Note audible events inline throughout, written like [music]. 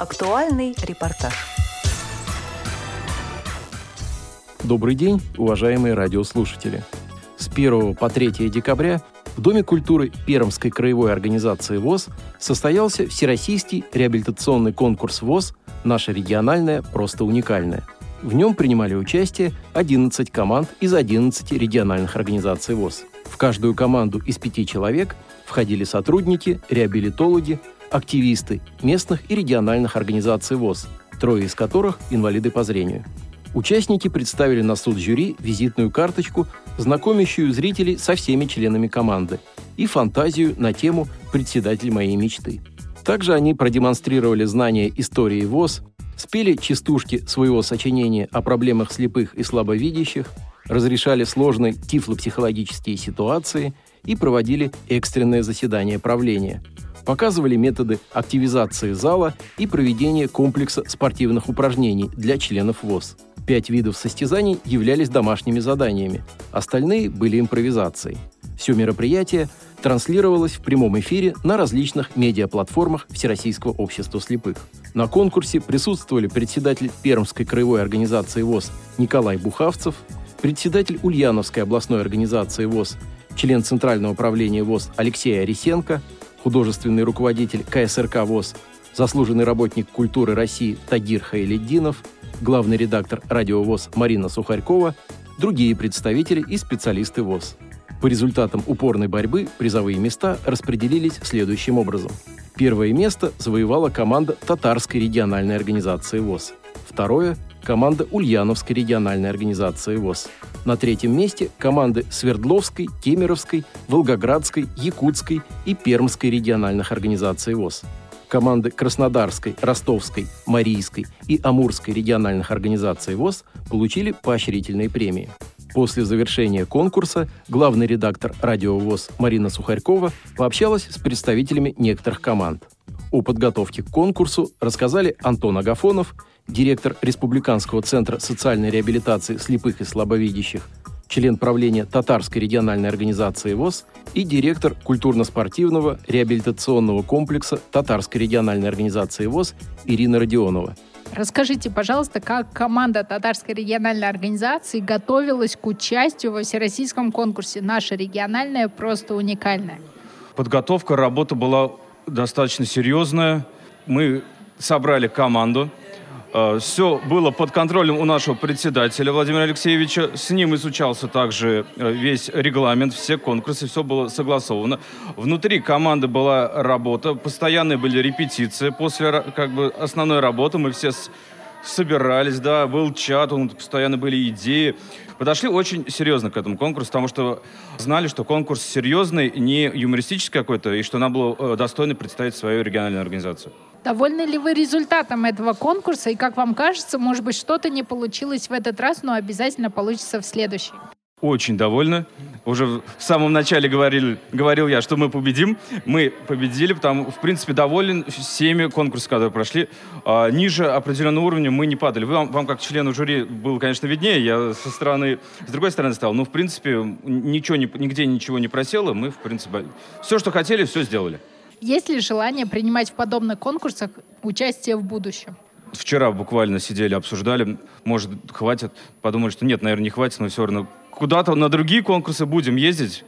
Актуальный репортаж. Добрый день, уважаемые радиослушатели. С 1 по 3 декабря в Доме культуры Пермской краевой организации ВОЗ состоялся Всероссийский реабилитационный конкурс ВОЗ «Наша региональная просто уникальная». В нем принимали участие 11 команд из 11 региональных организаций ВОЗ. В каждую команду из пяти человек входили сотрудники, реабилитологи, активисты местных и региональных организаций ВОЗ, трое из которых – инвалиды по зрению. Участники представили на суд жюри визитную карточку, знакомящую зрителей со всеми членами команды, и фантазию на тему «Председатель моей мечты». Также они продемонстрировали знания истории ВОЗ, спели частушки своего сочинения о проблемах слепых и слабовидящих, разрешали сложные тифлопсихологические ситуации и проводили экстренное заседание правления. Показывали методы активизации зала и проведения комплекса спортивных упражнений для членов ВОЗ. Пять видов состязаний являлись домашними заданиями, остальные были импровизацией. Все мероприятие транслировалось в прямом эфире на различных медиаплатформах Всероссийского общества слепых. На конкурсе присутствовали председатель Пермской краевой организации ВОЗ Николай Бухавцев, председатель Ульяновской областной организации ВОЗ, член Центрального управления ВОЗ Алексей Арисенко, художественный руководитель КСРК ВОЗ, заслуженный работник культуры России Тагир Хайледдинов, главный редактор радио ВОЗ Марина Сухарькова, другие представители и специалисты ВОЗ. По результатам упорной борьбы призовые места распределились следующим образом. Первое место завоевала команда Татарской региональной организации ВОЗ. Второе – команда Ульяновской региональной организации ВОЗ. На третьем месте команды Свердловской, Кемеровской, Волгоградской, Якутской и Пермской региональных организаций ВОЗ. Команды Краснодарской, Ростовской, Марийской и Амурской региональных организаций ВОЗ получили поощрительные премии. После завершения конкурса главный редактор «Радио ВОЗ» Марина Сухарькова пообщалась с представителями некоторых команд. О подготовке к конкурсу рассказали Антон Агафонов, директор Республиканского центра социальной реабилитации слепых и слабовидящих, член правления Татарской региональной организации ВОЗ и директор культурно-спортивного реабилитационного комплекса Татарской региональной организации ВОЗ Ирина Родионова – Расскажите, пожалуйста, как команда Татарской региональной организации готовилась к участию во всероссийском конкурсе «Наша региональная просто уникальная». Подготовка, работа была достаточно серьезная. Мы собрали команду, Все было под контролем у нашего председателя Владимира Алексеевича. С ним изучался также э, весь регламент, все конкурсы, все было согласовано. Внутри команды была работа, постоянные были репетиции. После как бы, основной работы мы все собирались, да, был чат, он, постоянно были идеи. Подошли очень серьезно к этому конкурсу, потому что знали, что конкурс серьезный, не юмористический какой-то, и что нам было э, достойно представить свою региональную организацию. Довольны ли вы результатом этого конкурса? И как вам кажется, может быть, что-то не получилось в этот раз, но обязательно получится в следующий? Очень довольны. Уже в самом начале говорил, говорил я, что мы победим. Мы победили, потому, в принципе, доволен всеми конкурсами, которые прошли. А, ниже определенного уровня мы не падали. Вам, вам, как члену жюри, было, конечно, виднее. Я со стороны, с другой стороны стал. Но, в принципе, ничего, нигде ничего не просело. Мы, в принципе, все, что хотели, все сделали. Есть ли желание принимать в подобных конкурсах участие в будущем? Вчера буквально сидели, обсуждали, может, хватит. Подумали, что нет, наверное, не хватит, но все равно куда-то на другие конкурсы будем ездить.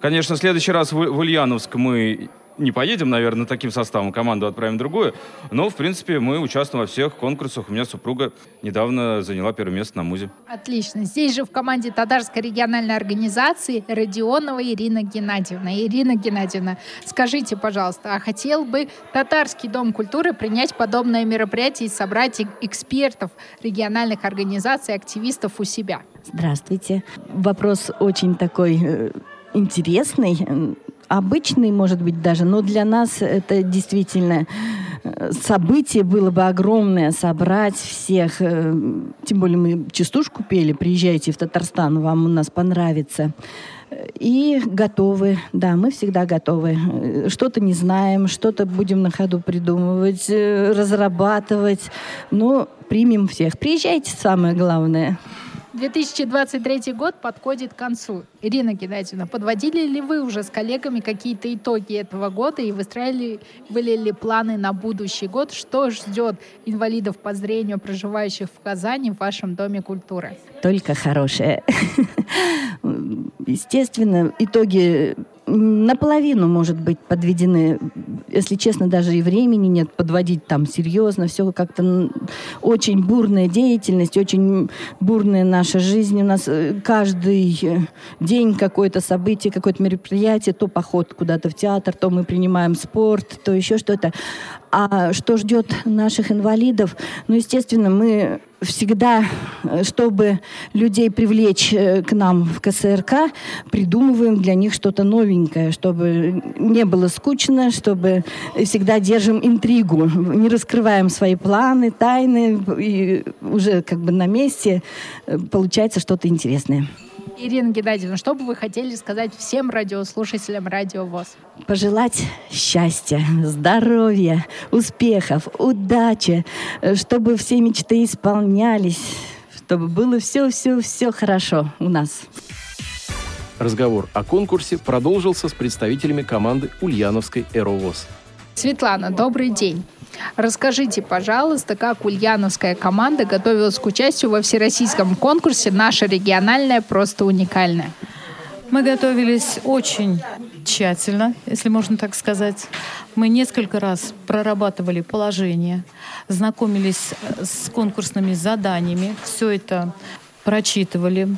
Конечно, в следующий раз в, в Ульяновск мы не поедем, наверное, таким составом, команду отправим другую. Но, в принципе, мы участвуем во всех конкурсах. У меня супруга недавно заняла первое место на МУЗе. Отлично. Здесь же в команде Татарской региональной организации Родионова Ирина Геннадьевна. Ирина Геннадьевна, скажите, пожалуйста, а хотел бы Татарский дом культуры принять подобное мероприятие и собрать экспертов региональных организаций, активистов у себя? Здравствуйте. Вопрос очень такой э, интересный обычный, может быть, даже, но для нас это действительно э, событие было бы огромное, собрать всех. Э, тем более мы частушку пели, приезжайте в Татарстан, вам у нас понравится. И готовы, да, мы всегда готовы. Что-то не знаем, что-то будем на ходу придумывать, э, разрабатывать, но примем всех. Приезжайте, самое главное. 2023 год подходит к концу. Ирина Геннадьевна, подводили ли вы уже с коллегами какие-то итоги этого года и выстраивали ли планы на будущий год? Что ждет инвалидов по зрению, проживающих в Казани, в вашем Доме культуры? Только хорошее. Естественно, итоги наполовину, может быть, подведены. Если честно, даже и времени нет подводить там серьезно. Все как-то очень бурная деятельность, очень бурная наша жизнь. У нас э, каждый э, день какое-то событие, какое-то мероприятие, то поход куда-то в театр, то мы принимаем спорт, то еще что-то. А что ждет наших инвалидов? Ну, естественно, мы всегда, э, чтобы людей привлечь э, к нам в КСРК, придумываем для них что-то новенькое, чтобы не было скучно, чтобы всегда держим интригу, не раскрываем свои планы, тайны, и уже как бы на месте э, получается что-то интересное. Ирина Геннадьевна, что бы вы хотели сказать всем радиослушателям Радио ВОЗ? Пожелать счастья, здоровья, успехов, удачи, чтобы все мечты исполнялись, чтобы было все-все-все хорошо у нас. Разговор о конкурсе продолжился с представителями команды Ульяновской «Эровоз». Светлана, добрый день. Расскажите, пожалуйста, как ульяновская команда готовилась к участию во всероссийском конкурсе «Наша региональная просто уникальная». Мы готовились очень тщательно, если можно так сказать. Мы несколько раз прорабатывали положение, знакомились с конкурсными заданиями, все это прочитывали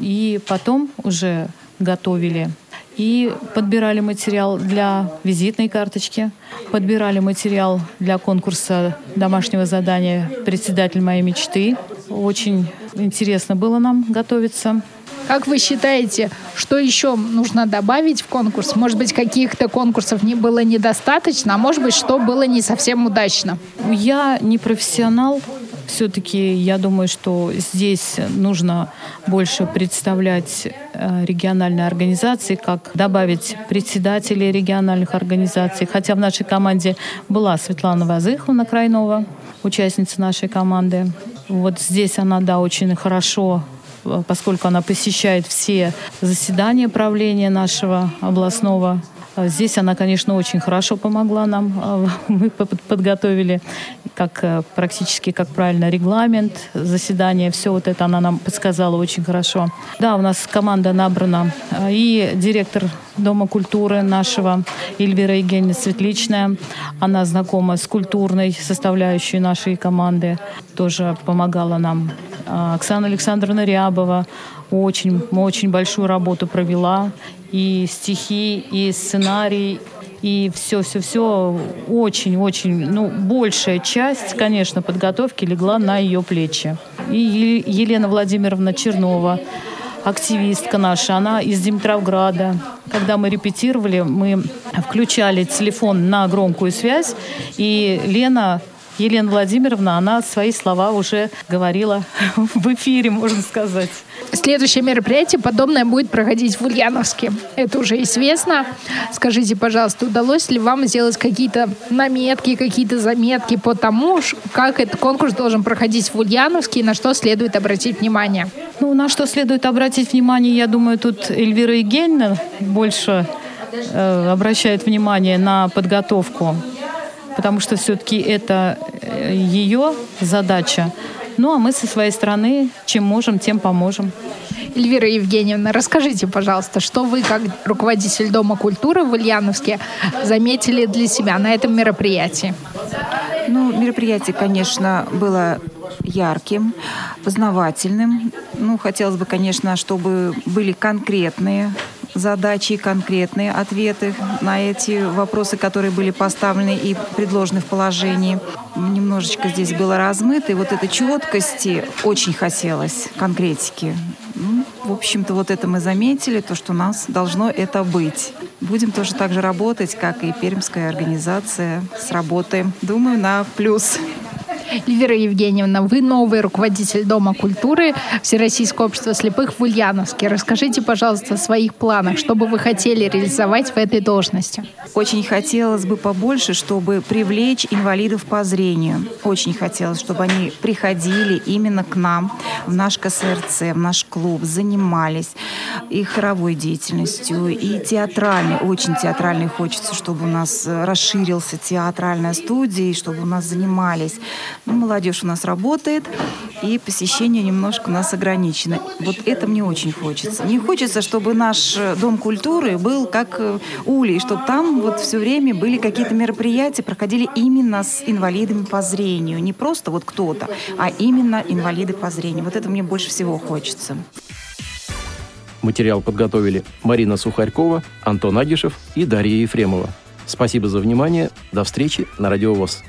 и потом уже готовили и подбирали материал для визитной карточки, подбирали материал для конкурса домашнего задания «Председатель моей мечты». Очень интересно было нам готовиться. Как вы считаете, что еще нужно добавить в конкурс? Может быть, каких-то конкурсов не было недостаточно, а может быть, что было не совсем удачно? Я не профессионал, все-таки я думаю, что здесь нужно больше представлять э, региональные организации, как добавить председателей региональных организаций. Хотя в нашей команде была Светлана Вазыховна Крайнова, участница нашей команды. Вот здесь она, да, очень хорошо э, поскольку она посещает все заседания правления нашего областного здесь она, конечно, очень хорошо помогла нам. А, [laughs] мы подготовили как э, практически как правильно регламент заседания. Все вот это она нам подсказала очень хорошо. Да, у нас команда набрана. А, и директор Дома культуры нашего Эльвира Евгеньевна Светличная. Она знакома с культурной составляющей нашей команды. Тоже помогала нам. Оксана Александровна Рябова очень, очень большую работу провела и стихи, и сценарий, и все-все-все очень-очень, ну, большая часть, конечно, подготовки легла на ее плечи. И Елена Владимировна Чернова, активистка наша, она из Димитровграда. Когда мы репетировали, мы включали телефон на громкую связь, и Лена Елена Владимировна, она свои слова уже говорила [laughs] в эфире, можно сказать. Следующее мероприятие подобное будет проходить в Ульяновске. Это уже известно. Скажите, пожалуйста, удалось ли вам сделать какие-то наметки, какие-то заметки по тому, как этот конкурс должен проходить в Ульяновске и на что следует обратить внимание? Ну, на что следует обратить внимание, я думаю, тут Эльвира Евгеньевна больше э, обращает внимание на подготовку потому что все-таки это э, ее задача. Ну а мы со своей стороны, чем можем, тем поможем. Эльвира Евгеньевна, расскажите, пожалуйста, что вы, как руководитель Дома культуры в Ульяновске, заметили для себя на этом мероприятии? Ну, мероприятие, конечно, было ярким, познавательным. Ну, хотелось бы, конечно, чтобы были конкретные задачи и конкретные ответы на эти вопросы, которые были поставлены и предложены в положении. Немножечко здесь было размыто, и вот этой четкости очень хотелось, конкретики. Ну, в общем-то, вот это мы заметили, то, что у нас должно это быть. Будем тоже так же работать, как и пермская организация. Сработаем, думаю, на плюс. Эльвира Евгеньевна, вы новый руководитель Дома культуры Всероссийского общества слепых в Ульяновске. Расскажите, пожалуйста, о своих планах, что бы вы хотели реализовать в этой должности. Очень хотелось бы побольше, чтобы привлечь инвалидов по зрению. Очень хотелось, чтобы они приходили именно к нам, в наш КСРЦ, в наш клуб, занимались и хоровой деятельностью, и театральной. Очень театральной хочется, чтобы у нас расширился театральная студия, и чтобы у нас занимались. Ну, молодежь у нас работает, и посещение немножко у нас ограничено. Вот это мне очень хочется. Не хочется, чтобы наш дом культуры был как улей, чтобы там вот все время были какие-то мероприятия, проходили именно с инвалидами по зрению. Не просто вот кто-то, а именно инвалиды по зрению. Вот это мне больше всего хочется. Материал подготовили Марина Сухарькова, Антон Агишев и Дарья Ефремова. Спасибо за внимание. До встречи на Радио ВОЗ.